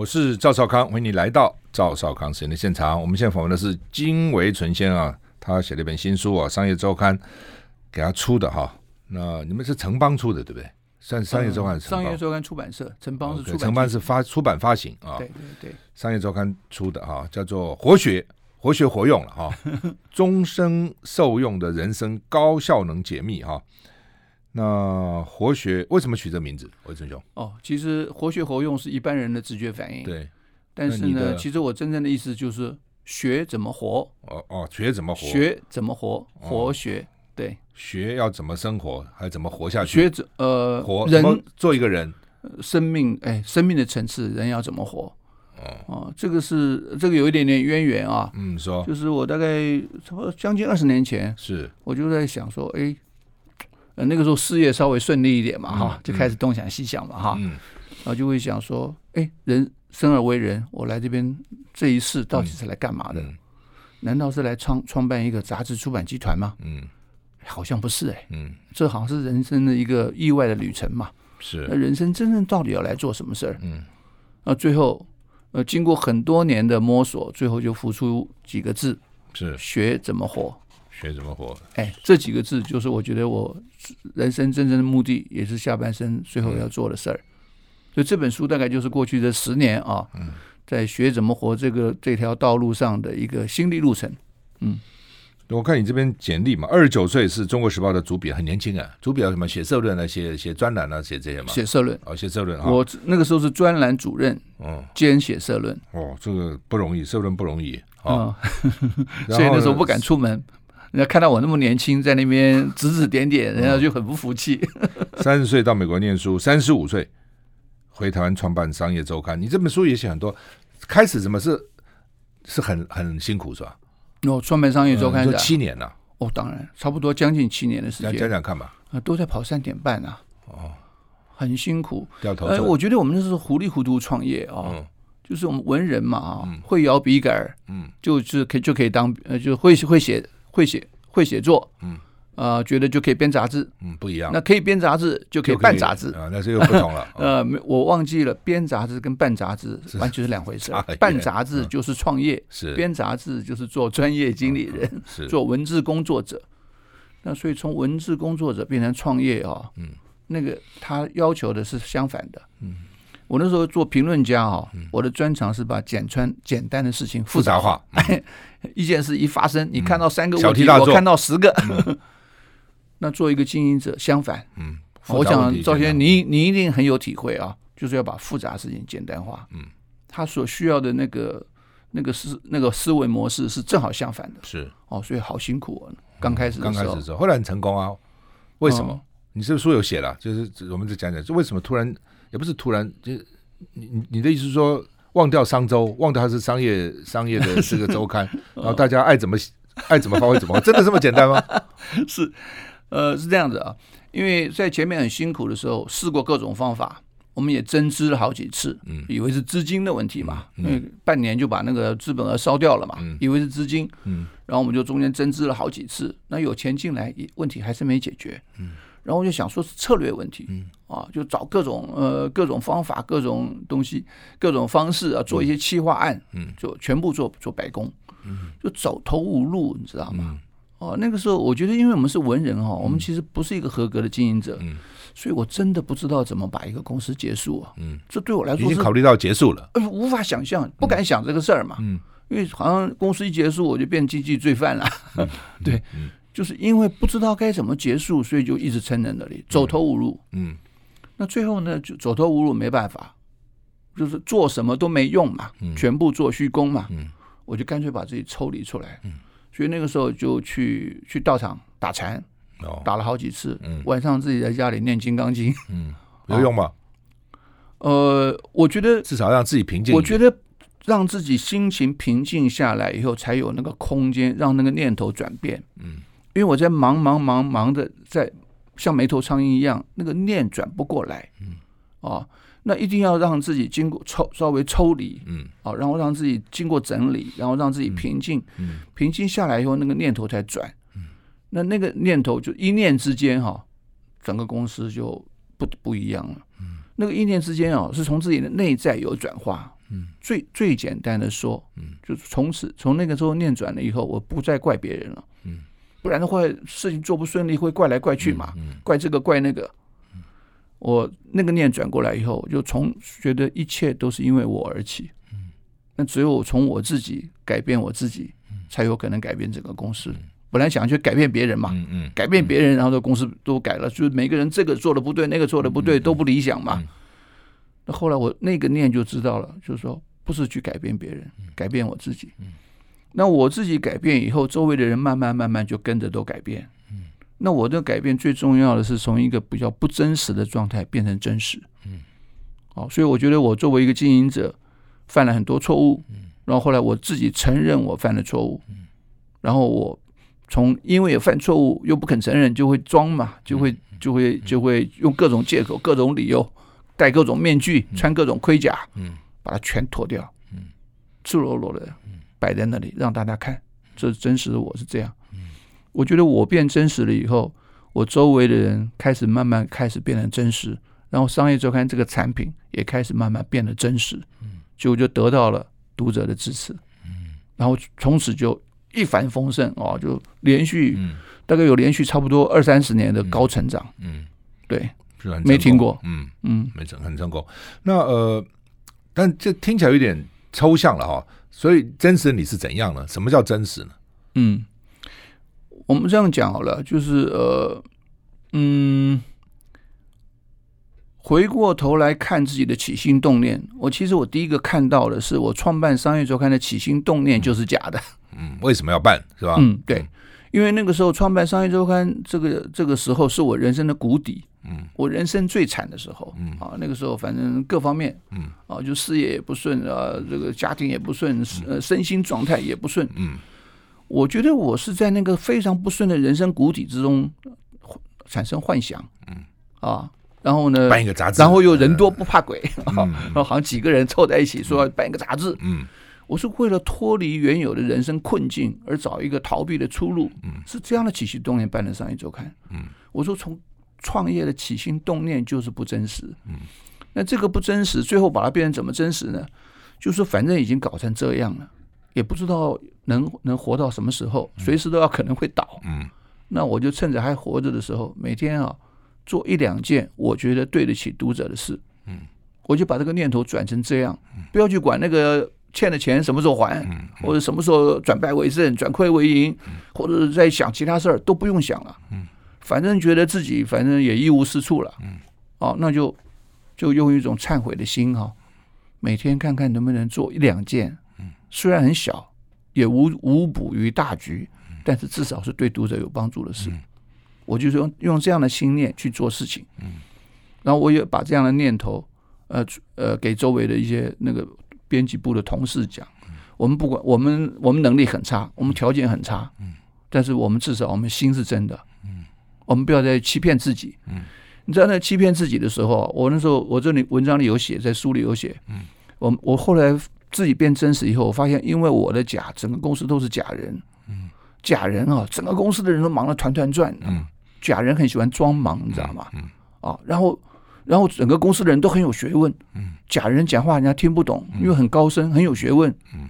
我是赵少康，欢迎你来到赵少康时间的现场。我们现在访问的是金维纯先生啊，他写了一本新书啊，《商业周刊》给他出的哈。那你们是城邦出的对不对？算商业周刊商业周刊出版社，城邦是出版，城邦是发出版发行啊。对对对，商业周刊出的哈，叫做活学活学活用了哈，终生受用的人生高效能解密哈。那活学为什么取这名字？魏春兄哦，其实活学活用是一般人的直觉反应。对，但是呢，其实我真正的意思就是学怎么活。哦哦，学怎么活？学怎么活？活学。对，学要怎么生活，还怎么活下去？学怎呃，活人做一个人，生命哎，生命的层次，人要怎么活？哦，这个是这个有一点点渊源啊。嗯，说就是我大概差不多将近二十年前，是我就在想说，哎。那个时候事业稍微顺利一点嘛，哈、嗯，就开始东想西想嘛，哈、嗯，然后就会想说，哎，人生而为人，我来这边这一世到底是来干嘛的？嗯、难道是来创创办一个杂志出版集团吗？嗯，好像不是哎、欸，嗯，这好像是人生的一个意外的旅程嘛，是。那人生真正到底要来做什么事儿？嗯，那最后，呃，经过很多年的摸索，最后就浮出几个字：是学怎么活。学怎么活？哎，这几个字就是我觉得我人生真正的目的，也是下半生最后要做的事儿。嗯、所以这本书大概就是过去的十年啊，嗯、在学怎么活这个这条道路上的一个心理路程。嗯，我看你这边简历嘛，二十九岁是中国时报的主笔，很年轻啊。主笔要什么？写社论啊，写写专栏啊，写这些嘛。写社论哦，写社论啊。我那个时候是专栏主任，嗯，兼写社论。哦，这个不容易，社论不容易啊。嗯、所以那时候不敢出门。人家看到我那么年轻，在那边指指点点，人家就很不服气。三十岁到美国念书，三十五岁回台湾创办《商业周刊》。你这本书也写很多，开始怎么是是很很辛苦是吧？哦，创办《商业周刊》是七年了。哦，当然，差不多将近七年的时间。讲讲看吧。啊，都在跑三点半啊。哦，很辛苦。掉头。哎，我觉得我们那是糊里糊涂创业啊，嗯、就是我们文人嘛啊，嗯、会摇笔杆，嗯，就是可以就可以当呃，就会会写。会写会写作，嗯，啊、呃，觉得就可以编杂志，嗯，不一样。那可以编杂志就可以办杂志啊，那是又不同了。呃，我忘记了，编杂志跟办杂志完全是两回事。办杂志就是创业，是编杂志就是做专业经理人，是做文字工作者。那所以从文字工作者变成创业啊，嗯，那个他要求的是相反的，嗯。我那时候做评论家啊，我的专长是把简穿简单的事情复杂化。一件事一发生，你看到三个问题，我看到十个。那做一个经营者，相反，嗯，我想赵先生，你你一定很有体会啊，就是要把复杂事情简单化。嗯，他所需要的那个那个思那个思维模式是正好相反的。是哦，所以好辛苦啊，刚开始刚开始的时候，后来很成功啊。为什么？你是不是书有写了？就是我们再讲讲，就为什么突然？也不是突然，就你你你的意思是说，忘掉商周，忘掉它是商业商业的 这个周刊，然后大家爱怎么爱怎么发挥怎么，真的这么简单吗？是，呃，是这样子啊，因为在前面很辛苦的时候，试过各种方法，我们也增资了好几次，嗯，以为是资金的问题嘛，嗯，因为半年就把那个资本额烧掉了嘛，嗯，以为是资金，嗯，然后我们就中间增资了好几次，那有钱进来，问题还是没解决，嗯。然后我就想说是策略问题，嗯。啊，就找各种呃各种方法、各种东西、各种方式啊，做一些企划案，嗯，就全部做做白宫，嗯，就走投无路，你知道吗？哦，那个时候我觉得，因为我们是文人哈，我们其实不是一个合格的经营者，嗯，所以我真的不知道怎么把一个公司结束啊，嗯，这对我来说已经考虑到结束了，呃无法想象，不敢想这个事儿嘛，嗯，因为好像公司一结束，我就变经济罪犯了，对。就是因为不知道该怎么结束，所以就一直撑在那里，走投无路。嗯，嗯，那最后呢，就走投无路，没办法，就是做什么都没用嘛，嗯、全部做虚功嘛。嗯，我就干脆把自己抽离出来。嗯，所以那个时候就去去道场打禅，哦、打了好几次。嗯，晚上自己在家里念《金刚经》。嗯，有用吗？呃，我觉得至少让自己平静。我觉得让自己心情平静下来以后，才有那个空间让那个念头转变。嗯。因为我在忙忙忙忙的，在像没头苍蝇一样，那个念转不过来，嗯，哦，那一定要让自己经过抽稍微抽离，嗯，哦，然后让自己经过整理，然后让自己平静，嗯，平静下来以后，那个念头才转，嗯，那那个念头就一念之间哈，整个公司就不不一样了，嗯，那个一念之间啊，是从自己的内在有转化，嗯，最最简单的说，嗯，就是从此从那个时候念转了以后，我不再怪别人了，嗯，不然的话事情做不顺利会怪来怪去嘛，嗯，怪这个怪那个。我那个念转过来以后，就从觉得一切都是因为我而起，嗯，那只有从我自己改变我自己，才有可能改变整个公司。本来想去改变别人嘛，嗯嗯，改变别人，然后这公司都改了，就是每个人这个做的不对，那个做的不对，都不理想嘛。那后来我那个念就知道了，就是说不是去改变别人，改变我自己。那我自己改变以后，周围的人慢慢慢慢就跟着都改变。嗯。那我的改变最重要的是从一个比较不真实的状态变成真实，嗯，好，所以我觉得我作为一个经营者，犯了很多错误，嗯，然后后来我自己承认我犯了错误，嗯，然后我从因为有犯错误又不肯承认，就会装嘛，就会就会就会用各种借口、各种理由，戴各种面具、穿各种盔甲，嗯，把它全脱掉，嗯，赤裸裸的摆在那里让大家看，这是真实的我是这样。我觉得我变真实了以后，我周围的人开始慢慢开始变得真实，然后商业周刊这个产品也开始慢慢变得真实，结果就得到了读者的支持，然后从此就一帆风顺哦，就连续大概有连续差不多二三十年的高成长，嗯，对，没听过，嗯嗯，没成很成功。那呃，但这听起来有点抽象了哈，所以真实你是怎样呢？什么叫真实呢？嗯。我们这样讲好了，就是呃，嗯，回过头来看自己的起心动念，我其实我第一个看到的是，我创办商业周刊的起心动念就是假的。嗯，为什么要办？是吧？嗯，对，因为那个时候创办商业周刊，这个这个时候是我人生的谷底，嗯，我人生最惨的时候，嗯。啊，那个时候反正各方面，嗯。啊，就事业也不顺啊，这个家庭也不顺，呃，身心状态也不顺，嗯。我觉得我是在那个非常不顺的人生谷底之中产生幻想，嗯。啊，然后呢，办一个杂志，然后又人多不怕鬼，然后好像几个人凑在一起说要办一个杂志，嗯，我是为了脱离原有的人生困境而找一个逃避的出路，嗯，是这样的起心动念办的商业周刊，嗯，我说从创业的起心动念就是不真实，嗯，那这个不真实，最后把它变成怎么真实呢？就是反正已经搞成这样了。也不知道能能活到什么时候，随时都要可能会倒。嗯，那我就趁着还活着的时候，每天啊做一两件我觉得对得起读者的事。嗯，我就把这个念头转成这样，不要去管那个欠的钱什么时候还，或者什么时候转败为胜、转亏为盈，或者是在想其他事儿都不用想了。嗯，反正觉得自己反正也一无是处了。嗯，哦，那就就用一种忏悔的心哈，每天看看能不能做一两件。虽然很小，也无无补于大局，但是至少是对读者有帮助的事。嗯、我就是用用这样的心念去做事情，嗯、然后我也把这样的念头，呃呃，给周围的一些那个编辑部的同事讲。我们不管我们我们能力很差，我们条件很差，嗯、但是我们至少我们心是真的，嗯、我们不要再欺骗自己。嗯、你知道那欺骗自己的时候，我那时候我这里文章里有写，在书里有写。嗯、我我后来。自己变真实以后，我发现，因为我的假，整个公司都是假人。嗯，假人啊，整个公司的人都忙得团团转。嗯，假人很喜欢装忙，你知道吗？嗯，啊，然后，然后整个公司的人都很有学问。嗯，假人讲话人家听不懂，因为很高深，很有学问。嗯，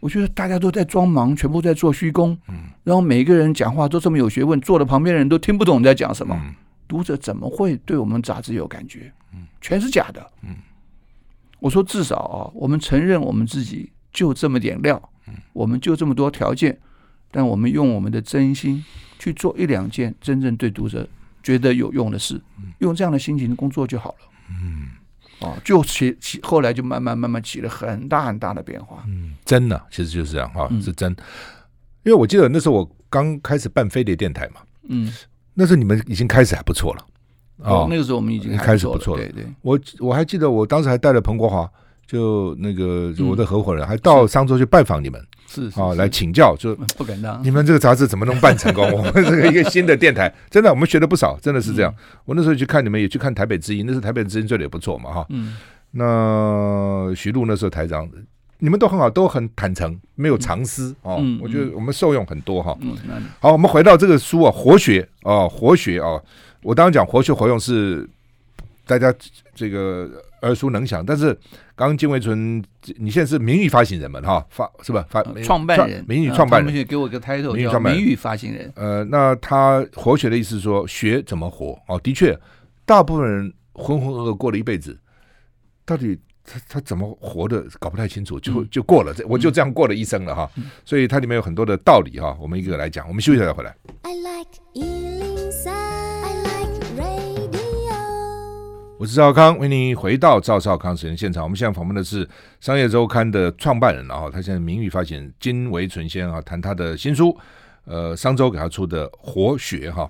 我觉得大家都在装忙，全部在做虚功。嗯，然后每个人讲话都这么有学问，坐的旁边的人都听不懂你在讲什么。读者怎么会对我们杂志有感觉？嗯，全是假的。嗯。我说至少啊，我们承认我们自己就这么点料，我们就这么多条件，但我们用我们的真心去做一两件真正对读者觉得有用的事，用这样的心情工作就好了。嗯，啊，就起起后来就慢慢慢慢起了很大很大的变化。嗯，真的，其实就是这样哈，是真。因为我记得那时候我刚开始办飞碟电台嘛，嗯，那时候你们已经开始还不错了。哦，那个时候我们已经开始不错了。对对，我我还记得，我当时还带了彭国华，就那个我的合伙人，还到商周去拜访你们，是啊，来请教，就不敢当。你们这个杂志怎么能办成功？我们这个一个新的电台，真的我们学了不少，真的是这样。我那时候去看你们，也去看台北之音，那时候台北之音做的也不错嘛，哈。嗯。那徐璐那时候台长，你们都很好，都很坦诚，没有藏私哦。我觉得我们受用很多哈。嗯。好，我们回到这个书啊，活学啊，活学啊。我当时讲活学活用是大家这个耳熟能详。但是刚刚金维纯，你现在是名誉发行人嘛？哈，发是吧？发创办人，名誉创办人，给我个 title 叫名誉发行人。呃，那他活学的意思是说学怎么活哦，的确，大部分人浑浑噩噩过了一辈子，到底。他他怎么活的搞不太清楚，就就过了，这、嗯、我就这样过了一生了哈。嗯、所以它里面有很多的道理哈，我们一个个来讲。我们休息一下再回来。I like 我是赵康，为您回到赵少康时间现场。我们现在访问的是《商业周刊》的创办人，然后他现在名誉发行人金维纯先生啊，谈他的新书，呃，商周给他出的《活学》哈。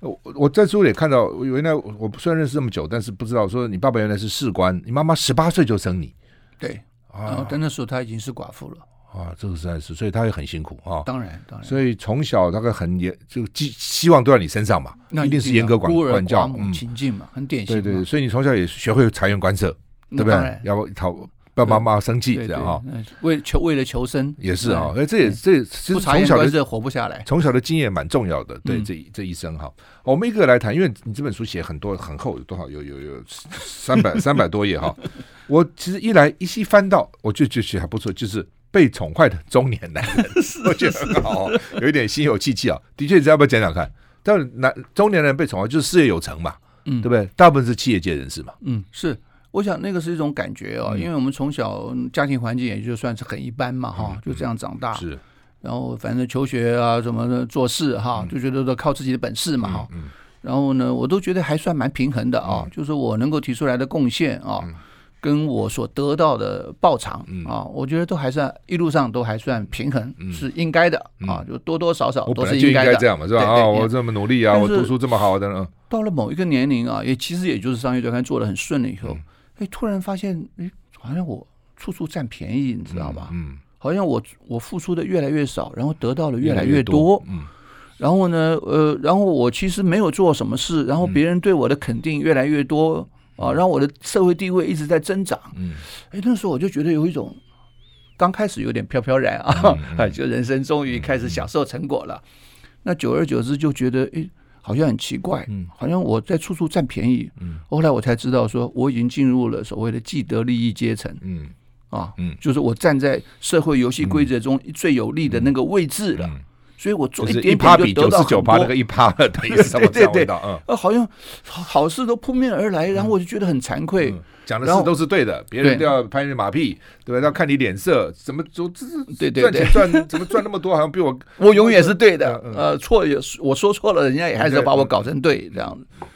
我我在书里看到，原来我虽然认识这么久，但是不知道说你爸爸原来是士官，你妈妈十八岁就生你，对啊，但那时候他已经是寡妇了啊，这个实在是，所以他也很辛苦啊。当然，当然，所以从小大概很严，就希希望都在你身上嘛，那一定是严格管管教，情境嘛，很典型。对对，所以你从小也学会察言观色，对不对？要讨。爸爸妈妈生气这样哈，为求为了求生也是啊，哎，这也这其实从小的活不下来，从小的经验蛮重要的，对这这一生哈。我们一个个来谈，因为你这本书写很多很厚，有多少？有有有三百三百多页哈。我其实一来一细翻到，我就觉得还不错，就是被宠坏的中年男人，我觉得很好，有一点心有戚戚啊。的确，你要不要讲讲看？但男中年人被宠坏，就是事业有成嘛，嗯，对不对？大部分是企业界人士嘛，嗯，是。我想那个是一种感觉哦，因为我们从小家庭环境也就算是很一般嘛，哈，就这样长大。是，然后反正求学啊什么的做事哈，就觉得都靠自己的本事嘛，哈。然后呢，我都觉得还算蛮平衡的啊，就是我能够提出来的贡献啊，跟我所得到的报偿啊，我觉得都还算一路上都还算平衡，是应该的啊，就多多少少都是应该的，这样嘛，是吧？啊，我这么努力啊，我读书这么好的呢。到了某一个年龄啊，也其实也就是商业周刊做的很顺了以后。哎，突然发现，哎，好像我处处占便宜，你知道吗？嗯，好像我我付出的越来越少，然后得到的越来越多。嗯，然后呢，呃，然后我其实没有做什么事，然后别人对我的肯定越来越多啊，让我的社会地位一直在增长。嗯，哎，那时候我就觉得有一种刚开始有点飘飘然啊，就人生终于开始享受成果了。那久而久之就觉得，哎。好像很奇怪，嗯，好像我在处处占便宜，嗯，后来我才知道说我已经进入了所谓的既得利益阶层，嗯，啊，嗯，就是我站在社会游戏规则中最有利的那个位置了。所以我做一点点就得到很多，那个一趴 的，等于什么对对对，呃，好像好事都扑面而来，然后我就觉得很惭愧。讲的事都是对的，别人都要拍你马屁，对吧？要看你脸色，怎么做？这是对对对，赚钱赚怎么赚那么多？好像比我，我永远是对的。呃，错也我说错了，人家也还是要把我搞成对这样子。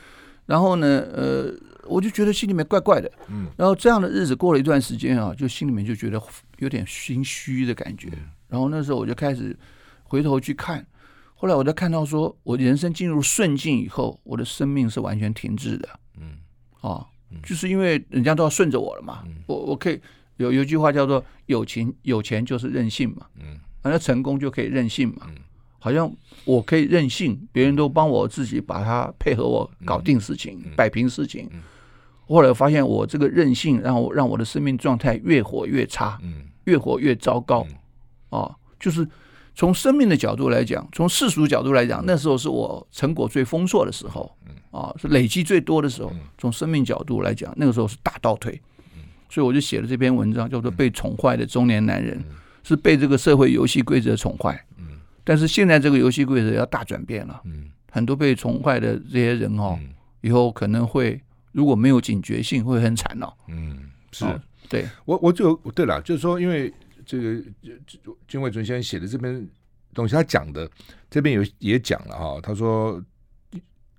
然后呢，呃，我就觉得心里面怪怪的。嗯。然后这样的日子过了一段时间啊，就心里面就觉得有点心虚的感觉。然后那时候我就开始。回头去看，后来我才看到说，我人生进入顺境以后，我的生命是完全停滞的。嗯，啊，就是因为人家都要顺着我了嘛。我我可以有有句话叫做“有钱有钱就是任性嘛”。嗯，反正成功就可以任性嘛。好像我可以任性，别人都帮我自己把它配合我搞定事情，摆平事情。后来我发现我这个任性，让我让我的生命状态越活越差，越活越糟糕。啊，就是。从生命的角度来讲，从世俗角度来讲，那时候是我成果最丰硕的时候，啊，是累积最多的时候。从生命角度来讲，那个时候是大倒退，所以我就写了这篇文章，叫做《被宠坏的中年男人》，是被这个社会游戏规则宠坏。但是现在这个游戏规则要大转变了，很多被宠坏的这些人哦，以后可能会如果没有警觉性，会很惨哦。嗯，是对我我就对了，就是说因为。这个金维纯先生写的这篇东西，他讲的这边有也讲了哈。他说，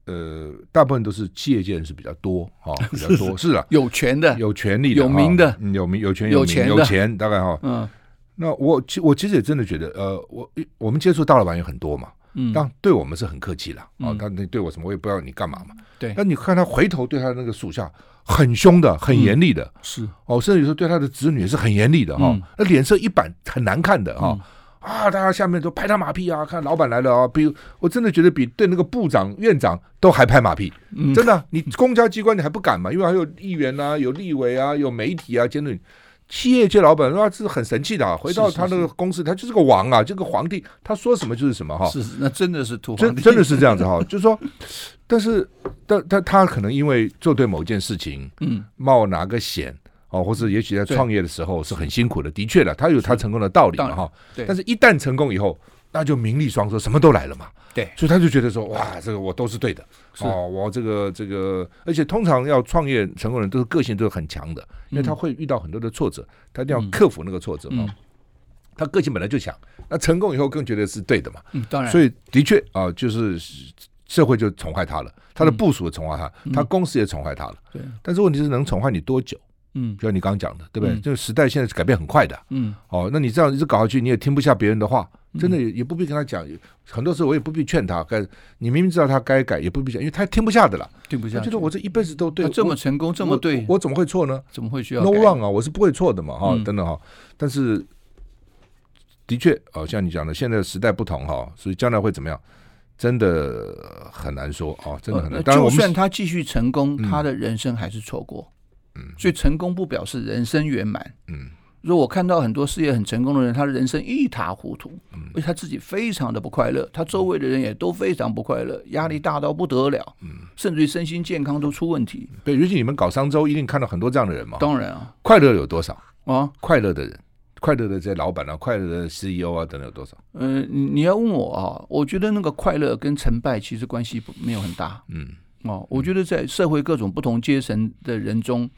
呃，大部分都是企业界人士比较多哈，比较多是啊，有权的、有权利的、有名的、有名、有权、有名、有钱，大概哈。嗯，那我其我其实也真的觉得，呃，我我们接触大老板有很多嘛。嗯，当然对我们是很客气了啊，他那对我什么我也不知道你干嘛嘛。对，那你看他回头对他的那个属下很凶的，很严厉的，是。哦，甚至有时候对他的子女也是很严厉的哈，那脸色一板很难看的哈。啊，大家下面都拍他马屁啊，看老板来了啊，比如我真的觉得比对那个部长、院长都还拍马屁，真的，你公交机关你还不敢嘛？因为还有议员啊，有立委啊，有媒体啊，监督企业界老板那这是很神气的，啊回到他那个公司，他就是个王啊，这个皇帝，他说什么就是什么哈。是，那真的是土皇帝，真真的是这样子哈。就是说，但是但但他可能因为做对某件事情，嗯，冒哪个险哦，或者也许在创业的时候是很辛苦的，的确的，他有他成功的道理嘛哈。对，但是一旦成功以后。那就名利双收，什么都来了嘛。对，所以他就觉得说，哇，这个我都是对的。哦，我这个这个，而且通常要创业成功的人都是个性都是很强的，因为他会遇到很多的挫折，他一定要克服那个挫折嘛。他个性本来就强，那成功以后更觉得是对的嘛。嗯，当然。所以的确啊，就是社会就宠坏他了，他的部署也宠坏他，他公司也宠坏他了。对。但是问题是能宠坏你多久？嗯，就像你刚刚讲的，对不对？这个时代现在是改变很快的。嗯。哦，那你这样一直搞下去，你也听不下别人的话。真的也也不必跟他讲，很多时候我也不必劝他。该你明明知道他该改，也不必讲，因为他听不下的了。听不下。就是我这一辈子都对，这么成功，这么对，我怎么会错呢？怎么会需要？No wrong 啊，我是不会错的嘛，哈，等等哈。但是的确，哦，像你讲的，现在时代不同哈，所以将来会怎么样，真的很难说啊，真的很难。就算他继续成功，他的人生还是错过。嗯。所以成功不表示人生圆满。嗯。如果我看到很多事业很成功的人，他的人生一塌糊涂，而且他自己非常的不快乐，他周围的人也都非常不快乐，压力大到不得了，甚至于身心健康都出问题。对，尤其你们搞商周，一定看到很多这样的人嘛。当然啊，快乐有多少啊？快乐的人，快乐的这些老板啊，快乐的 CEO 啊，等等有多少？嗯，你要问我啊，我觉得那个快乐跟成败其实关系不没有很大。嗯，哦，我觉得在社会各种不同阶层的人中。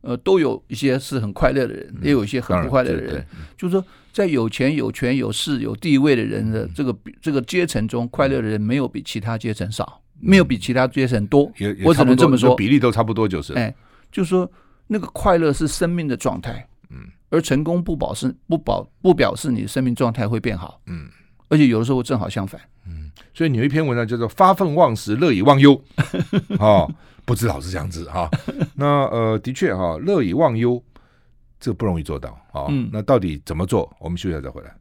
呃，都有一些是很快乐的人，也有一些很不快乐的人。就是说，在有钱、有权、有势、有地位的人的这个这个阶层中，快乐的人没有比其他阶层少，没有比其他阶层多。我只能这么说，比例都差不多就是。哎，就是说，那个快乐是生命的状态，嗯，而成功不保是不保不表示你的生命状态会变好，嗯，而且有的时候正好相反，嗯。所以你有一篇文章叫做“发愤忘食，乐以忘忧”，哦。不知道是这样子哈，那呃，的确哈，乐以忘忧，这不容易做到啊。嗯、那到底怎么做？我们休息一下再回来。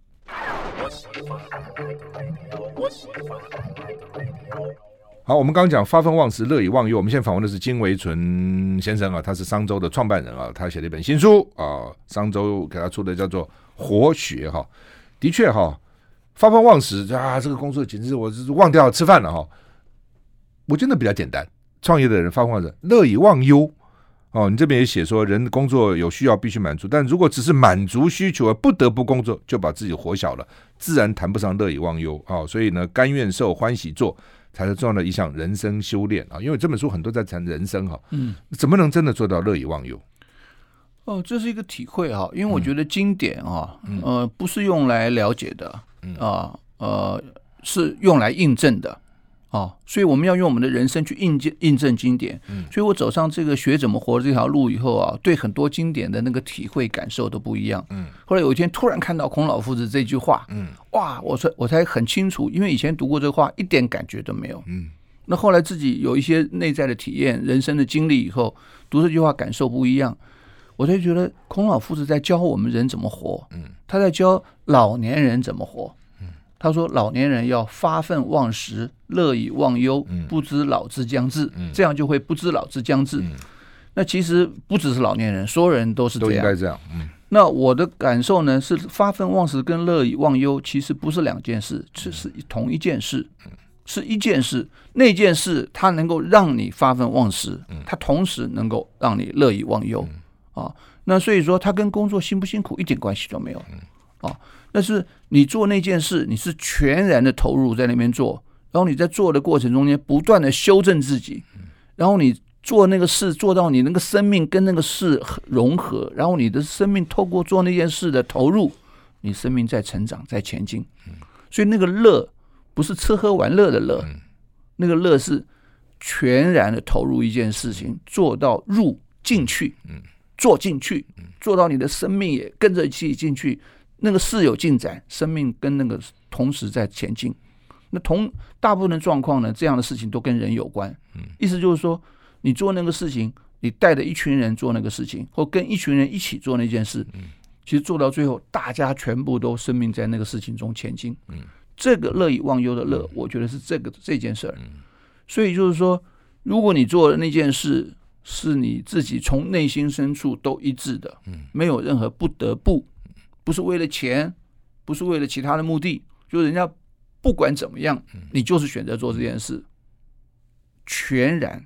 好，我们刚刚讲发愤忘食，乐以忘忧。我们现在访问的是金维纯先生啊，他是商周的创办人啊，他写了一本新书啊，商周给他出的叫做《活学》哈。的确哈，发愤忘食啊，这个工作简直是我是忘掉吃饭了哈。我真的比较简单。创业的人发奋者乐以忘忧哦，你这边也写说，人的工作有需要必须满足，但如果只是满足需求而不得不工作，就把自己活小了，自然谈不上乐以忘忧啊。所以呢，甘愿受欢喜做才是重要的一项人生修炼啊。因为这本书很多在谈人生哈，嗯，怎么能真的做到乐以忘忧？哦，这是一个体会哈，因为我觉得经典啊，呃，不是用来了解的啊，呃，是用来印证的。哦，所以我们要用我们的人生去印证印证经典。嗯，所以我走上这个学怎么活这条路以后啊，对很多经典的那个体会感受都不一样。嗯，后来有一天突然看到孔老夫子这句话，嗯，哇，我才我才很清楚，因为以前读过这话一点感觉都没有。嗯，那后来自己有一些内在的体验、人生的经历以后，读这句话感受不一样，我就觉得孔老夫子在教我们人怎么活。嗯，他在教老年人怎么活。他说：“老年人要发愤忘食，乐以忘忧，不知老之将至。嗯、这样就会不知老之将至。嗯、那其实不只是老年人，所有人都是这样。都应该这样。嗯、那我的感受呢是，发愤忘食跟乐以忘忧其实不是两件事，只是同一件事，是一件事。那件事它能够让你发愤忘食，它同时能够让你乐以忘忧。啊，那所以说，他跟工作辛不辛苦一点关系都没有。啊。”但是你做那件事，你是全然的投入在那边做，然后你在做的过程中间不断的修正自己，然后你做那个事做到你那个生命跟那个事融合，然后你的生命透过做那件事的投入，你生命在成长在前进，所以那个乐不是吃喝玩乐的乐，那个乐是全然的投入一件事情，做到入进去，做进去，做到你的生命也跟着一起进去。那个事有进展，生命跟那个同时在前进。那同大部分的状况呢，这样的事情都跟人有关。嗯，意思就是说，你做那个事情，你带着一群人做那个事情，或跟一群人一起做那件事，嗯，其实做到最后，大家全部都生命在那个事情中前进。嗯，这个乐以忘忧的乐，我觉得是这个这件事儿。嗯，所以就是说，如果你做的那件事是你自己从内心深处都一致的，没有任何不得不，不是为了钱，不是为了其他的目的，就是人家不管怎么样，你就是选择做这件事，全然，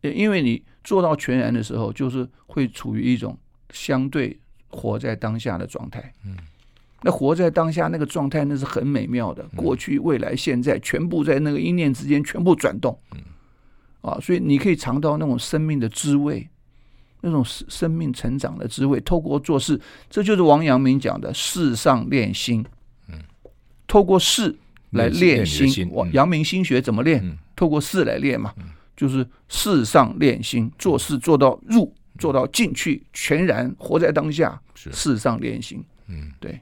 因为你做到全然的时候，就是会处于一种相对活在当下的状态，那活在当下那个状态，那是很美妙的，过去、未来、现在，全部在那个一念之间全部转动。啊，所以你可以尝到那种生命的滋味，那种生生命成长的滋味。透过做事，这就是王阳明讲的“事上练心”。嗯，透过事来练心。王阳明心学怎么练？透过事来练嘛，就是事上练心，做事做到入，做到进去，全然活在当下。事上练心。嗯，对。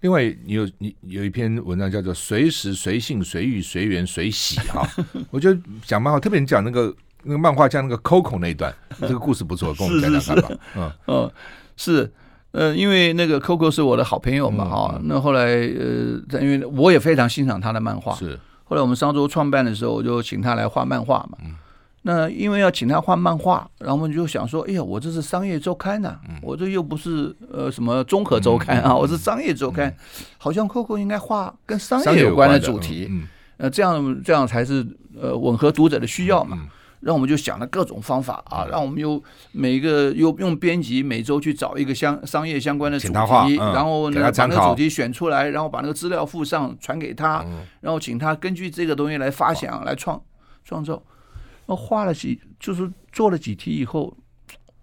另外，你有你有一篇文章叫做“随时随性随遇随缘随喜”哈，我觉得讲漫画，特别你讲那个那个漫画家那个 Coco 那一段，这个故事不错，跟我们讲讲看吧。嗯。嗯，是。呃，因为那个 Coco 是我的好朋友嘛，哈，那后来呃，因为我也非常欣赏他的漫画，是。后来我们商周创办的时候，我就请他来画漫画嘛。那因为要请他画漫画，然后我们就想说，哎呀，我这是商业周刊呐，我这又不是呃什么综合周刊啊，我是商业周刊，好像 Coco 应该画跟商业有关的主题，呃，这样这样才是呃吻合读者的需要嘛。然后我们就想了各种方法啊，让我们又每个又用编辑每周去找一个相商业相关的主题，然后呢把那个主题选出来，然后把那个资料附上传给他，然后请他根据这个东西来发想来创创造。我画了几，就是做了几题以后，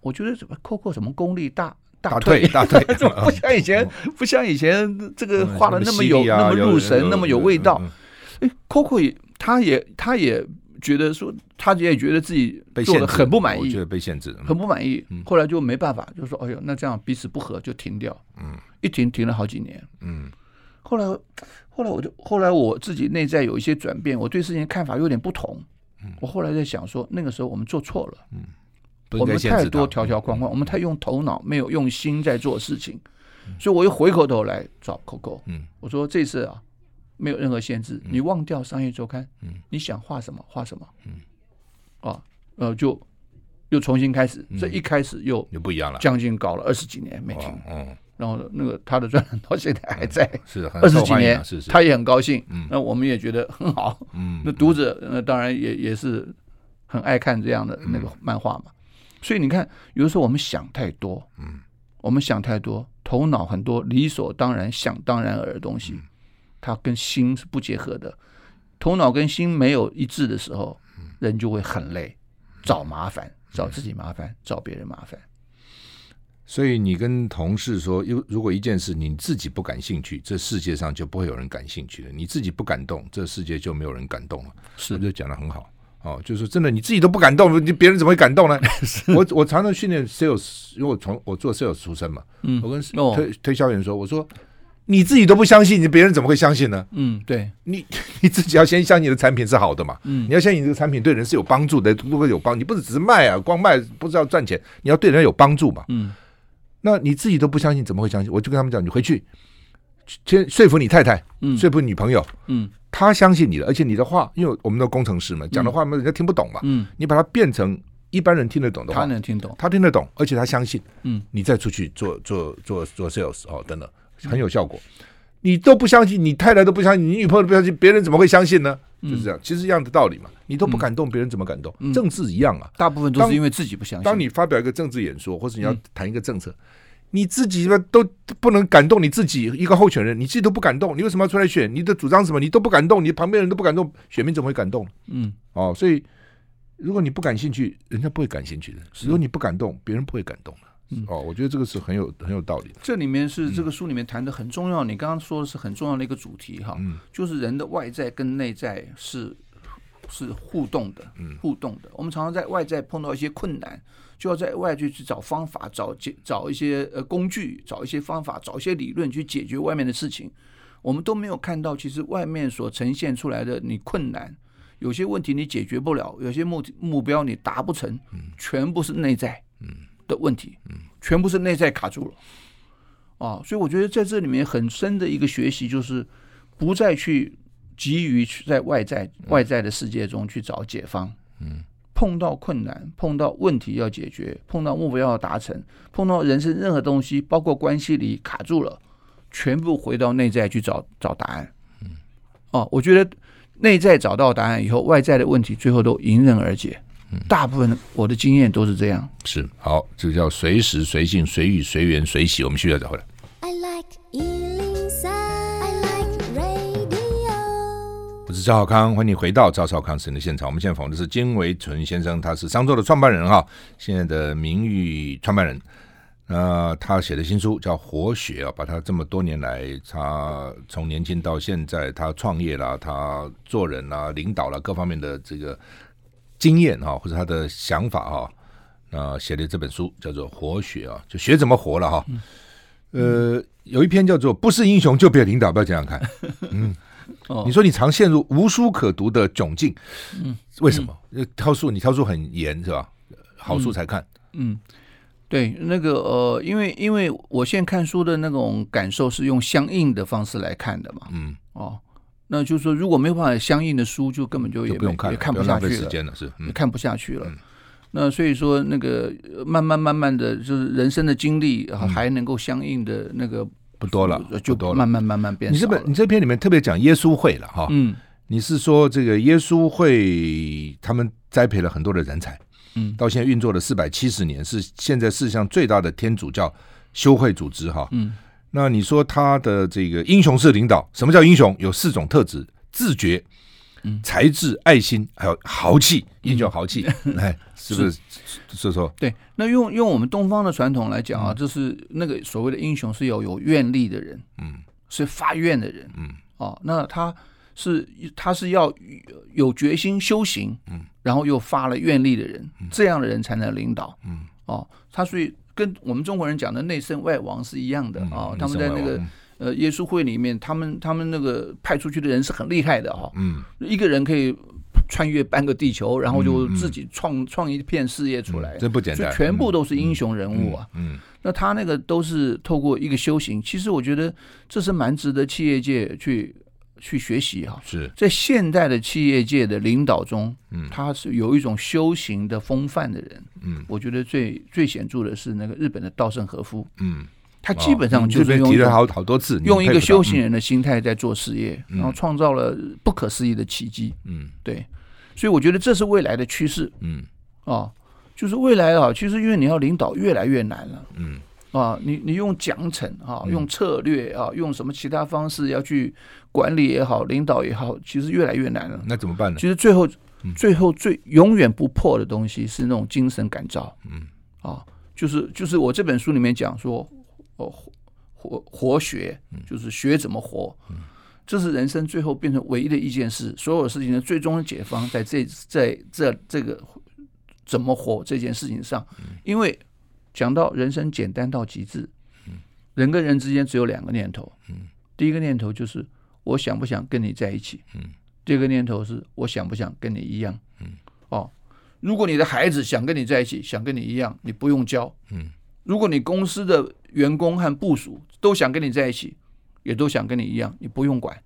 我觉得怎么 Coco 怎么功力大大退大退，怎么不像以前，不像以前这个画的那么有那么入神，那么有味道。哎，Coco 也，他也，他也觉得说，他也觉得自己做的很不满意，觉得被限制，很不满意。后来就没办法，就说，哎呦，那这样彼此不和就停掉。嗯，一停停了好几年。嗯，后来，后来我就，后来我自己内在有一些转变，我对事情看法有点不同。我后来在想说，那个时候我们做错了，嗯，我们太多条条框框，我们太用头脑，没有用心在做事情，所以我又回过头来找 Coco，嗯，我说这次啊，没有任何限制，你忘掉商业周刊，嗯，你想画什么画什么，嗯，啊，呃，就又重新开始，这一开始又又不一样了，将近搞了二十几年没停，嗯。然后那个他的专栏到现在还在，是二十几年，他也很高兴，那我们也觉得很好，嗯那读者那当然也也是很爱看这样的那个漫画嘛。所以你看，有的时候我们想太多，嗯。我们想太多，头脑很多理所当然、想当然而的东西，它跟心是不结合的。头脑跟心没有一致的时候，人就会很累，找麻烦，找自己麻烦，找别人麻烦。所以你跟同事说，如如果一件事你自己不感兴趣，这世界上就不会有人感兴趣了。你自己不感动，这世界就没有人感动了。是，就讲的很好哦。就是真的，你自己都不感动，你别人怎么会感动呢？我 我常常训练 sales，因为我从我做 sales 出身嘛。嗯，我跟推推销员说，我说你自己都不相信，你别人怎么会相信呢？嗯，对，你 你自己要先相信你的产品是好的嘛。嗯，你要相信你这个产品对人是有帮助的，如果有帮，你不是只是卖啊，光卖不知道赚钱，你要对人有帮助嘛。嗯。那你自己都不相信，怎么会相信？我就跟他们讲，你回去先说服你太太，嗯，说服女朋友，嗯，她相信你了，而且你的话，因为我们的工程师嘛，讲的话嘛，人家听不懂嘛，嗯，你把它变成一般人听得懂的话，他能听懂，他听得懂，而且他相信，嗯，你再出去做做做做 sales 哦，等等，很有效果。你都不相信，你太太都不相信，你女朋友都不相信，别人怎么会相信呢？就是这样，其实一样的道理嘛。你都不敢动，别人怎么敢动？政治一样啊，大部分都是因为自己不相信。当你发表一个政治演说，或者你要谈一个政策。你自己都不能感动你自己一个候选人，你自己都不感动，你为什么要出来选？你的主张什么？你都不敢动，你旁边人都不敢动，选民怎么会感动？嗯，哦，所以如果你不感兴趣，人家不会感兴趣的；如果你不感动，别人不会感动的。嗯，哦，我觉得这个是很有很有道理的。这里面是这个书里面谈的很重要，你刚刚说的是很重要的一个主题哈，就是人的外在跟内在是是互动的，互动的。我们常常在外在碰到一些困难。就要在外界去找方法，找解，找一些呃工具，找一些方法，找一些理论去解决外面的事情。我们都没有看到，其实外面所呈现出来的你困难，有些问题你解决不了，有些目目标你达不成，全部是内在的问题，嗯全部是内在卡住了。啊，所以我觉得在这里面很深的一个学习，就是不再去急于去在外在外在的世界中去找解方。嗯。碰到困难、碰到问题要解决、碰到目标要达成、碰到人生任何东西，包括关系里卡住了，全部回到内在去找找答案。嗯，哦，我觉得内在找到答案以后，外在的问题最后都迎刃而解。嗯，大部分我的经验都是这样。是，好，这个叫随时随性随遇随缘随喜。我们需要找回来。I like 我是赵少康，欢迎你回到赵少康时间的现场。我们现在访问的是金维纯先生，他是商周的创办人哈，现在的名誉创办人。那他写的新书叫《活血》啊，把他这么多年来，他从年轻到现在，他创业啦，他做人啦，领导啦，各方面的这个经验啊，或者他的想法啊，那写的这本书叫做《活学》啊，就学怎么活了哈。呃，有一篇叫做“不是英雄就别领导”，不要这样看，嗯。哦，你说你常陷入无书可读的窘境，嗯，为什么？嗯、挑书你挑书很严是吧？好书才看，嗯，嗯。对，那个呃，因为因为我现在看书的那种感受是用相应的方式来看的嘛，嗯，哦，那就是说如果没有办法相应的书，就根本就也就不用看，也看不下去了，了是，嗯、也看不下去了。嗯、那所以说那个慢慢慢慢的就是人生的经历还能够相应的那个。不多了，就慢慢慢慢变。你这本你这篇里面特别讲耶稣会了哈，嗯，你是说这个耶稣会他们栽培了很多的人才，嗯，到现在运作了四百七十年，是现在世上最大的天主教修会组织哈，嗯，那你说他的这个英雄式领导，什么叫英雄？有四种特质：自觉。才智、爱心，还有豪气，英雄豪气，哎，是不是？是。说？对。那用用我们东方的传统来讲啊，就是那个所谓的英雄是有有愿力的人，嗯，是发愿的人，嗯，哦，那他是他是要有决心修行，嗯，然后又发了愿力的人，这样的人才能领导，嗯，哦，他所以跟我们中国人讲的内圣外王是一样的啊，他们在那个。呃，耶稣会里面，他们他们那个派出去的人是很厉害的哈，嗯，一个人可以穿越半个地球，然后就自己创创一片事业出来，这不简单，全部都是英雄人物啊，嗯，那他那个都是透过一个修行，其实我觉得这是蛮值得企业界去去学习哈，是。在现代的企业界的领导中，嗯，他是有一种修行的风范的人，嗯，我觉得最最显著的是那个日本的稻盛和夫，嗯。他基本上就是用好好多次，用一个修行人的心态在做事业，然后创造了不可思议的奇迹。嗯，对，所以我觉得这是未来的趋势。嗯，啊，就是未来啊，其实因为你要领导越来越难了。嗯，啊，你你用奖惩啊，用策略啊，用什么其他方式要去管理也好，领导也好，其实越来越难了。那怎么办呢？其实最后最后最永远不破的东西是那种精神感召。嗯，啊，就是就是我这本书里面讲说。哦，活活学就是学怎么活，嗯这是人生最后变成唯一的一件事。所有事情的最终的解方，在这在这这个怎么活这件事情上。因为讲到人生简单到极致，人跟人之间只有两个念头。第一个念头就是我想不想跟你在一起。第二个念头是我想不想跟你一样。哦，如果你的孩子想跟你在一起，想跟你一样，你不用教。如果你公司的员工和部属都想跟你在一起，也都想跟你一样，你不用管。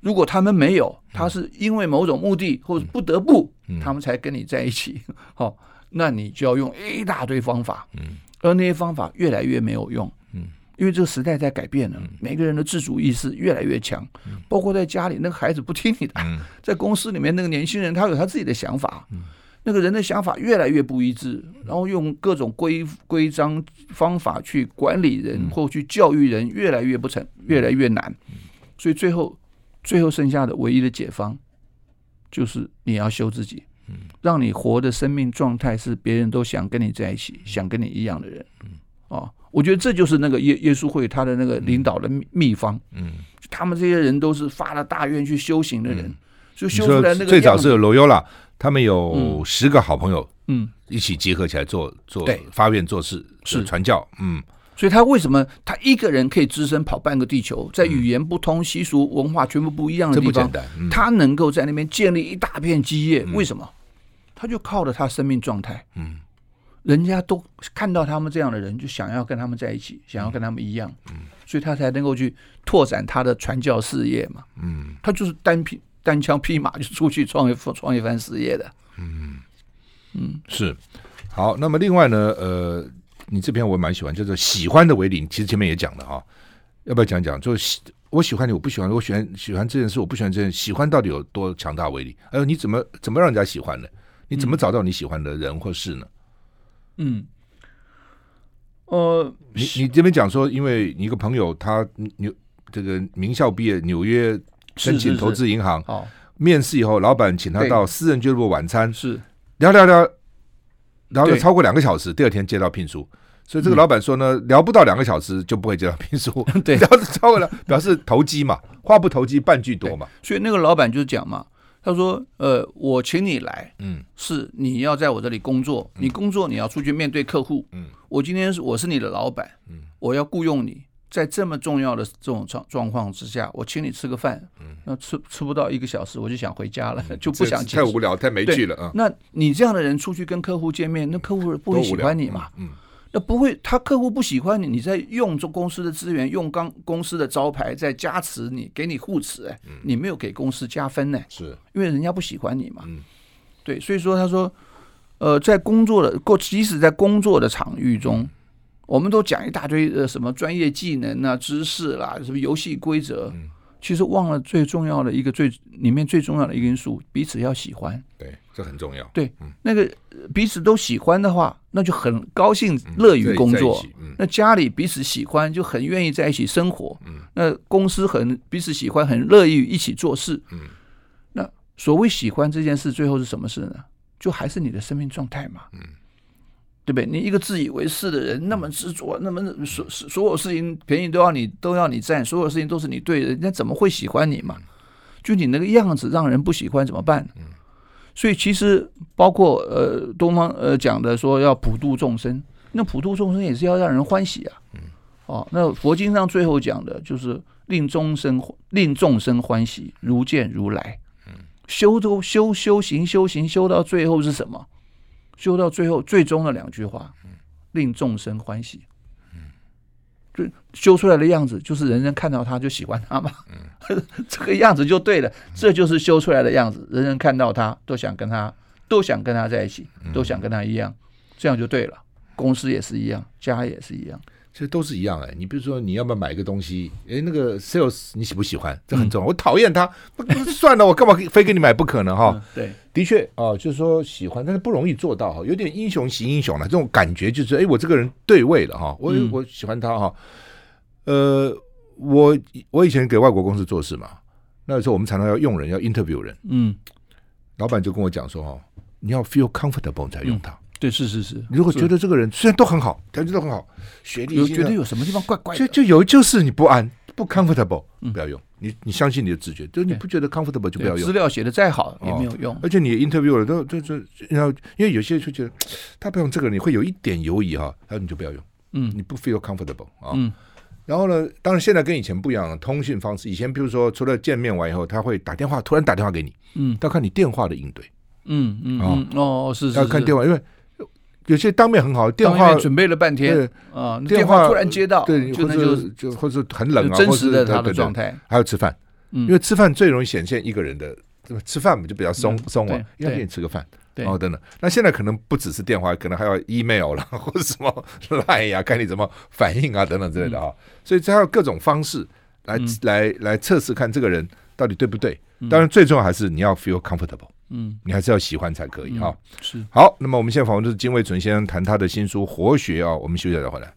如果他们没有，他是因为某种目的或者不得不，他们才跟你在一起。好，那你就要用一大堆方法。嗯，而那些方法越来越没有用。嗯，因为这个时代在改变了，每个人的自主意识越来越强。包括在家里，那个孩子不听你的；在公司里面，那个年轻人他有他自己的想法。那个人的想法越来越不一致，然后用各种规规章方法去管理人或去教育人，越来越不成，越来越难。所以最后，最后剩下的唯一的解方，就是你要修自己，让你活的生命状态是别人都想跟你在一起，想跟你一样的人。嗯哦，我觉得这就是那个耶耶稣会他的那个领导的秘方。嗯，他们这些人都是发了大愿去修行的人，就修出来那个最早是有罗优啦。他们有十个好朋友，嗯，一起结合起来做做发愿做事是传教，嗯，所以他为什么他一个人可以只身跑半个地球，在语言不通、习俗文化全部不一样的地方，他能够在那边建立一大片基业？为什么？他就靠着他生命状态，嗯，人家都看到他们这样的人，就想要跟他们在一起，想要跟他们一样，嗯，所以他才能够去拓展他的传教事业嘛，嗯，他就是单匹。单枪匹马就出去创业创一番事业的，嗯嗯，是。好，那么另外呢，呃，你这篇我蛮喜欢，叫做喜欢的为零。其实前面也讲了哈，要不要讲讲？就是喜我喜欢你，我不喜欢，我喜欢喜欢这件事，我不喜欢这件事。喜欢到底有多强大威力？还有你怎么怎么让人家喜欢呢？你怎么找到你喜欢的人或事呢？嗯，呃，你你这边讲说，因为你一个朋友他纽这个名校毕业，纽约申请投资银行，哦，面试以后，老板请他到私人俱乐部晚餐，是聊聊聊，聊了超过两个小时，第二天接到聘书，所以这个老板说呢，聊不到两个小时就不会接到聘书，对，聊超过了表示投机嘛，话不投机半句多嘛，所以那个老板就讲嘛。他说：“呃，我请你来，嗯，是你要在我这里工作，你工作你要出去面对客户，嗯，我今天是我是你的老板，嗯，我要雇佣你，在这么重要的这种状状况之下，我请你吃个饭，嗯，那吃吃不到一个小时，我就想回家了，就不想太无聊，太没趣了啊。那你这样的人出去跟客户见面，那客户不会喜欢你嘛？嗯。”那不会，他客户不喜欢你，你在用这公司的资源，用刚公司的招牌在加持你，给你护持，哎，你没有给公司加分呢，是因为人家不喜欢你嘛。嗯，对，所以说他说，呃，在工作的过，即使在工作的场域中，我们都讲一大堆呃什么专业技能啊、知识啦，什么游戏规则。其实忘了最重要的一个最里面最重要的一个因素，彼此要喜欢。对，这很重要。对，嗯、那个彼此都喜欢的话，那就很高兴，乐于工作。嗯、那家里彼此喜欢，就很愿意在一起生活。嗯、那公司很彼此喜欢，很乐意一起做事。嗯、那所谓喜欢这件事，最后是什么事呢？就还是你的生命状态嘛。嗯对不对？你一个自以为是的人，那么执着，那么所所有事情便宜都要你都要你占，所有事情都是你对的，人家怎么会喜欢你嘛？就你那个样子让人不喜欢怎么办？所以其实包括呃东方呃讲的说要普度众生，那普度众生也是要让人欢喜啊。哦，那佛经上最后讲的就是令众生令众生欢喜，如见如来。修都修修行修行修到最后是什么？修到最后，最终的两句话，令众生欢喜。就修出来的样子，就是人人看到他就喜欢他嘛。这个样子就对了，这就是修出来的样子，人人看到他都想跟他，都想跟他在一起，都想跟他一样，这样就对了。公司也是一样，家也是一样。其实都是一样哎，你比如说你要不要买一个东西？哎，那个 sales 你喜不喜欢？这很重要。我讨厌他，算了，我干嘛非给你买不可呢？哈，对，的确啊，就是说喜欢，但是不容易做到哈，有点英雄惜英雄了。这种感觉就是，哎，我这个人对位了哈，我我喜欢他哈。呃，我我以前给外国公司做事嘛，那时候我们常常要用人，要 interview 人，嗯，老板就跟我讲说哦，你要 feel comfortable 才用他。对，是是是。你如果觉得这个人虽然都很好，条件都很好，学历有觉得有什么地方怪怪的，就就有就是你不安，不 comfortable，不要用。你你相信你的直觉，就是你不觉得 comfortable 就不要用。资料写的再好也没有用。而且你 interview 了都就就然后，因为有些人就觉得他不用这个，你会有一点犹疑哈，他说你就不要用。嗯，你不 feel comfortable 啊。嗯。然后呢，当然现在跟以前不一样了，通讯方式。以前比如说除了见面完以后，他会打电话，突然打电话给你。嗯。要看你电话的应对。嗯嗯。哦哦是是。要看电话，因为。有些当面很好，电话准备了半天，啊，电话突然接到，对，或者就或者很冷啊，真实的他的状态，还有吃饭，因为吃饭最容易显现一个人的，吃饭嘛就比较松松啊，要给你吃个饭，哦等等。那现在可能不只是电话，可能还要 email 了，或者什么 line 呀，看你怎么反应啊，等等之类的啊。所以这还有各种方式来来来测试看这个人到底对不对。当然最重要还是你要 feel comfortable。嗯，你还是要喜欢才可以哈。是好，那么我们现在访问的是金卫纯先生，谈他的新书《活学》啊。我们休息再回来。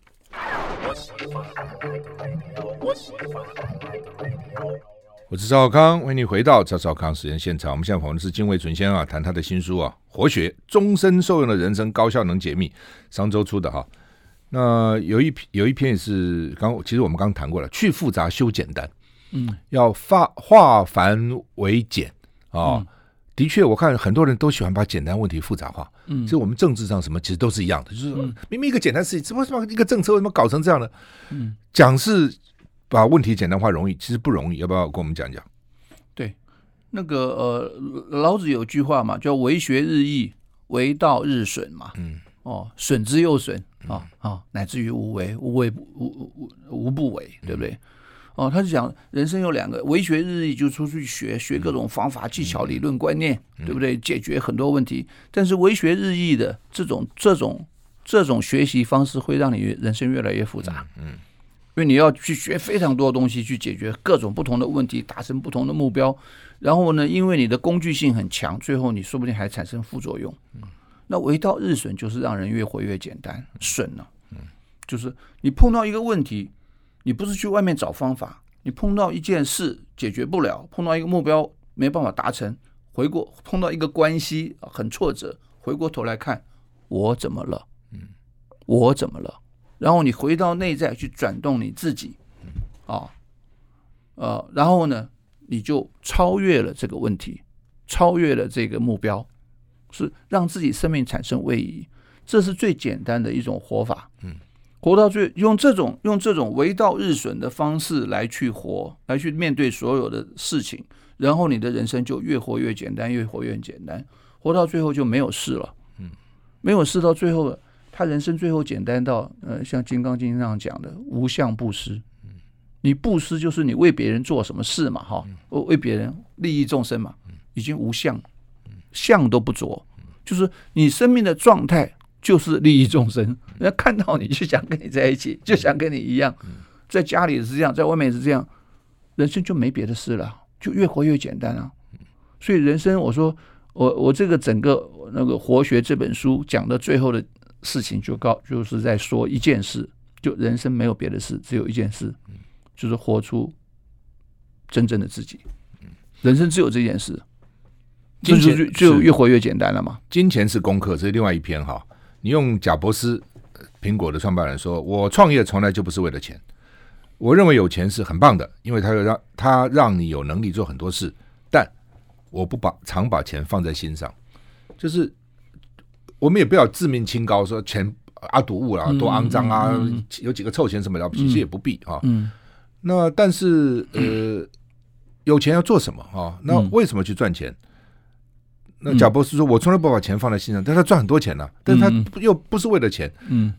我是赵少康，欢迎你回到赵少康实验现场。我们现在访问的是金卫纯先生啊，谈他的新书啊，《活学：终身受用的人生高效能解密》，商周出的哈。那有一有一篇也是刚，其实我们刚谈过了，去复杂修简单，嗯，要化化繁为简啊。的确，我看很多人都喜欢把简单问题复杂化。嗯，其实我们政治上什么其实都是一样的，就是明明一个简单事情，怎么怎么一个政策为什么搞成这样呢？嗯，讲是把问题简单化容易，其实不容易。要不要跟我们讲讲？对，那个呃，老子有句话嘛，叫“为学日益，为道日损”嘛。嗯，哦，损之又损啊啊，乃至于无为，无为无无无不为，对不对？哦，他是讲人生有两个，为学日益，就出去学学各种方法、技巧、理论、观念，对不对？解决很多问题。但是为学日益的这种这种这种学习方式，会让你人生越来越复杂。嗯，因为你要去学非常多东西，去解决各种不同的问题，达成不同的目标。然后呢，因为你的工具性很强，最后你说不定还产生副作用。那为道日损，就是让人越活越简单，损了。就是你碰到一个问题，你不是去外面找方法，你碰到一件事解决不了，碰到一个目标没办法达成，回过碰到一个关系很挫折，回过头来看我怎么了？嗯，我怎么了？然后你回到内在去转动你自己，啊，呃，然后呢，你就超越了这个问题，超越了这个目标，是让自己生命产生位移，这是最简单的一种活法。嗯。活到最用这种用这种为道日损的方式来去活，来去面对所有的事情，然后你的人生就越活越简单，越活越简单，活到最后就没有事了。嗯，没有事到最后，他人生最后简单到呃，像《金刚经》上讲的无相布施。嗯，你布施就是你为别人做什么事嘛，哈，为别人利益众生嘛，已经无相，相都不着，就是你生命的状态。就是利益众生，人家看到你就想跟你在一起，就想跟你一样，在家里也是这样，在外面也是这样，人生就没别的事了，就越活越简单啊。所以人生，我说我我这个整个那个活学这本书讲的最后的事情，就告就是在说一件事，就人生没有别的事，只有一件事，就是活出真正的自己。人生只有这件事，金钱就就越活越简单了嘛。金钱是功课，这是另外一篇哈。你用贾伯斯，苹果的创办人说：“我创业从来就不是为了钱。我认为有钱是很棒的，因为它要让它让你有能力做很多事。但我不把常把钱放在心上，就是我们也不要自命清高，说钱啊毒物啊，多肮脏啊，有几个臭钱什么了不起，其实也不必啊。那但是呃，有钱要做什么啊？那为什么去赚钱？”那贾博士说：“我从来不把钱放在心上，但他赚很多钱呢、啊。但他又不是为了钱。嗯，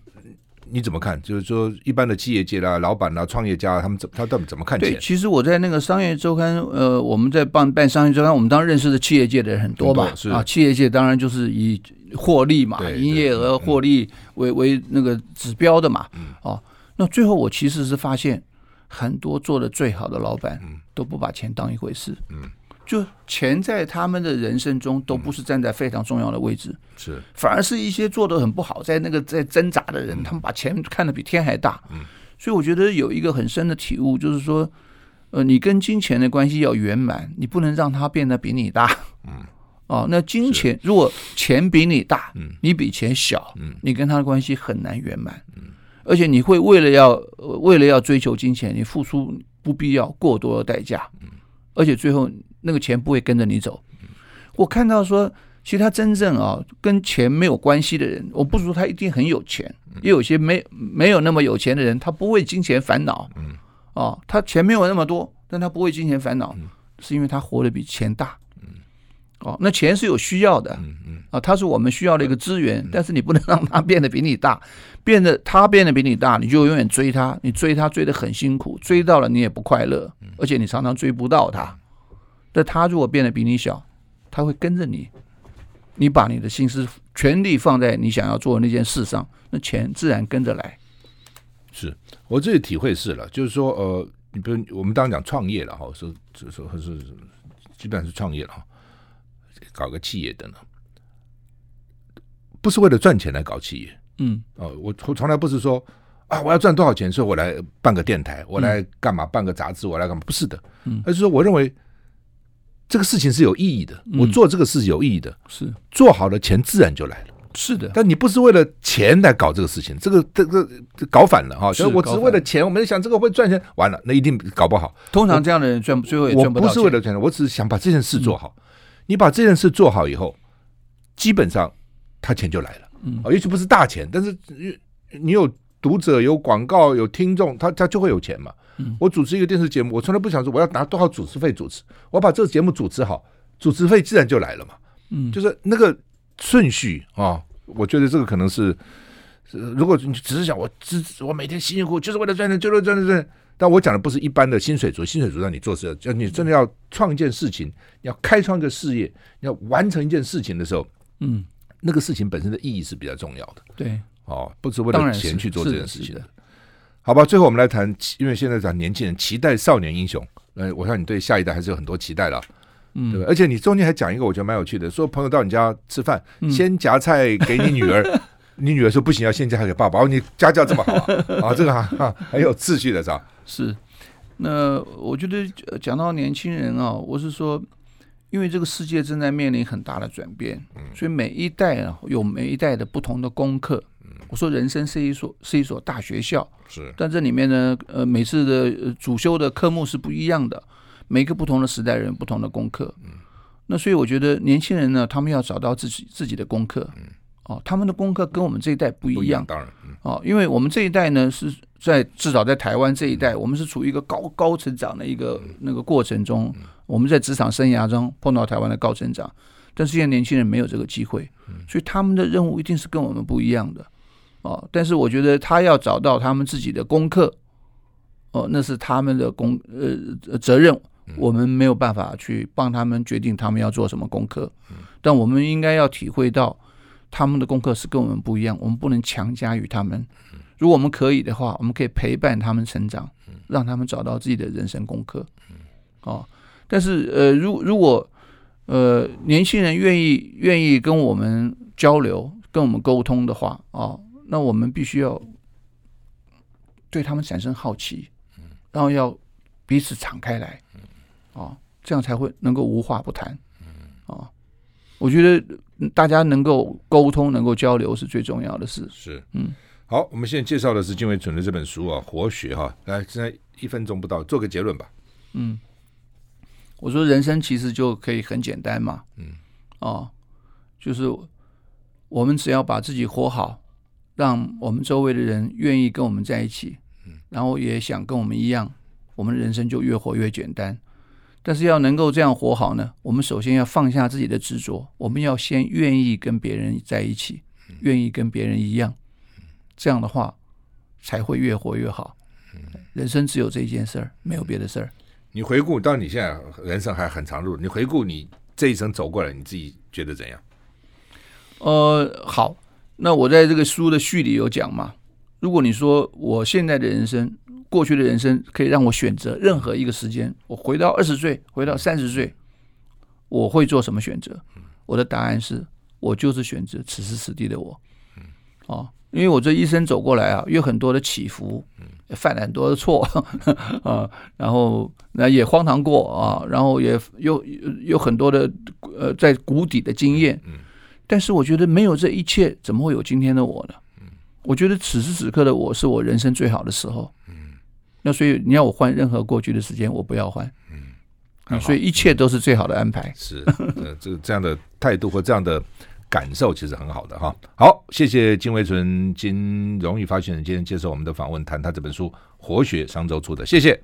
你怎么看？就是说，一般的企业界啦、老板啦、创业家，他们怎他到底怎么看钱？”对，其实我在那个商业周刊，呃，我们在办办商业周刊，我们当然认识的企业界的人很多吧？是啊，企业界当然就是以获利嘛，营业额获利为为那个指标的嘛。嗯，哦，那最后我其实是发现，很多做的最好的老板，都不把钱当一回事。嗯。就钱在他们的人生中都不是站在非常重要的位置，嗯、是反而是一些做的很不好，在那个在挣扎的人，嗯、他们把钱看得比天还大。嗯，所以我觉得有一个很深的体悟，就是说，呃，你跟金钱的关系要圆满，你不能让它变得比你大。嗯，哦，那金钱如果钱比你大，嗯，你比钱小，嗯，你跟他的关系很难圆满。嗯，而且你会为了要为了要追求金钱，你付出不必要过多的代价。嗯，而且最后。那个钱不会跟着你走。我看到说，其实他真正啊跟钱没有关系的人，我不是说他一定很有钱，也有些没没有那么有钱的人，他不为金钱烦恼。哦，他钱没有那么多，但他不为金钱烦恼，是因为他活得比钱大。哦，那钱是有需要的。啊，他是我们需要的一个资源，但是你不能让他变得比你大，变得他变得比你大，你就永远追他，你追他追得很辛苦，追到了你也不快乐，而且你常常追不到他。但他如果变得比你小，他会跟着你。你把你的心思全力放在你想要做的那件事上，那钱自然跟着来。是我自己体会是了，就是说，呃，你比如我们当然讲创业了哈，说说说是基本上是创业了哈，搞个企业的呢，不是为了赚钱来搞企业。嗯，哦，我从从来不是说啊，我要赚多少钱，所以我来办个电台，我来干嘛？办个杂志，我来干嘛？不是的，嗯，而是说我认为。这个事情是有意义的，我做这个事有意义的，嗯、是做好了，钱自然就来了。是的，但你不是为了钱来搞这个事情，这个这个搞反了哈。所以我只是为了钱，我们想这个会赚钱，完了那一定搞不好。通常这样的人赚最后也赚不到。我不是为了赚钱，我只是想把这件事做好。嗯、你把这件事做好以后，基本上他钱就来了。嗯，也许不是大钱，但是你有读者、有广告、有听众，他他就会有钱嘛。我主持一个电视节目，我从来不想说我要拿多少主持费主持，我把这个节目主持好，主持费自然就来了嘛。嗯，就是那个顺序啊，我觉得这个可能是，如果你只是想我只我每天辛辛苦苦就是为了赚钱，就是为了赚钱赚钱，但我讲的不是一般的薪水族，薪水族让你做事，就你真的要创一件事情，你要开创一个事业，你要完成一件事情的时候，嗯，那个事情本身的意义是比较重要的。对，哦，不是为了钱去做这件事情的。好吧，最后我们来谈，因为现在讲年轻人期待少年英雄，呃，我想你对下一代还是有很多期待了，嗯，对吧？而且你中间还讲一个我觉得蛮有趣的，说朋友到你家吃饭，嗯、先夹菜给你女儿。你女儿说不行，要先嫁给爸爸。哦，你家教这么好啊？啊，这个哈很有秩序的，是吧？是。那我觉得讲到年轻人啊，我是说，因为这个世界正在面临很大的转变，所以每一代啊有每一代的不同的功课。我说人生是一所是一所大学校，是。但这里面呢，呃，每次的主修的科目是不一样的，每个不同的时代人不同的功课。嗯那所以我觉得年轻人呢，他们要找到自己自己的功课。嗯哦，他们的功课跟我们这一代不一样，一样当然，嗯、哦，因为我们这一代呢是在至少在台湾这一代，嗯、我们是处于一个高高成长的一个那个过程中，嗯、我们在职场生涯中碰到台湾的高成长，但是现在年轻人没有这个机会，嗯、所以他们的任务一定是跟我们不一样的，哦，但是我觉得他要找到他们自己的功课，哦，那是他们的功呃责任，我们没有办法去帮他们决定他们要做什么功课，嗯、但我们应该要体会到。他们的功课是跟我们不一样，我们不能强加于他们。如果我们可以的话，我们可以陪伴他们成长，让他们找到自己的人生功课。哦，但是呃，如如果呃年轻人愿意愿意跟我们交流、跟我们沟通的话，哦，那我们必须要对他们产生好奇，然后要彼此敞开来，哦，这样才会能够无话不谈。哦，我觉得。大家能够沟通、能够交流是最重要的事。是，嗯，好，我们现在介绍的是金伟准的这本书啊，《活学》哈。来，现在一分钟不到，做个结论吧。嗯，我说人生其实就可以很简单嘛。嗯，哦，就是我们只要把自己活好，让我们周围的人愿意跟我们在一起，嗯，然后也想跟我们一样，我们人生就越活越简单。但是要能够这样活好呢，我们首先要放下自己的执着，我们要先愿意跟别人在一起，愿意跟别人一样，这样的话才会越活越好。人生只有这一件事儿，没有别的事儿。你回顾，当你现在人生还很长路，你回顾你这一生走过来，你自己觉得怎样？呃，好，那我在这个书的序里有讲嘛。如果你说我现在的人生。过去的人生可以让我选择任何一个时间，我回到二十岁，回到三十岁，我会做什么选择？我的答案是我就是选择此时此地的我。哦，因为我这一生走过来啊，有很多的起伏，犯了很多的错啊，然后那也荒唐过啊，然后也有有很多的呃在谷底的经验。但是我觉得没有这一切，怎么会有今天的我呢？我觉得此时此刻的我是我人生最好的时候。嗯那所以你要我换任何过去的时间，我不要换。嗯，所以一切都是最好的安排。是，呃，这个这样的态度和这样的感受，其实很好的哈。好，谢谢金维纯金荣誉发行人今天接受我们的访问，谈他这本书《活血》，商周出的，谢谢。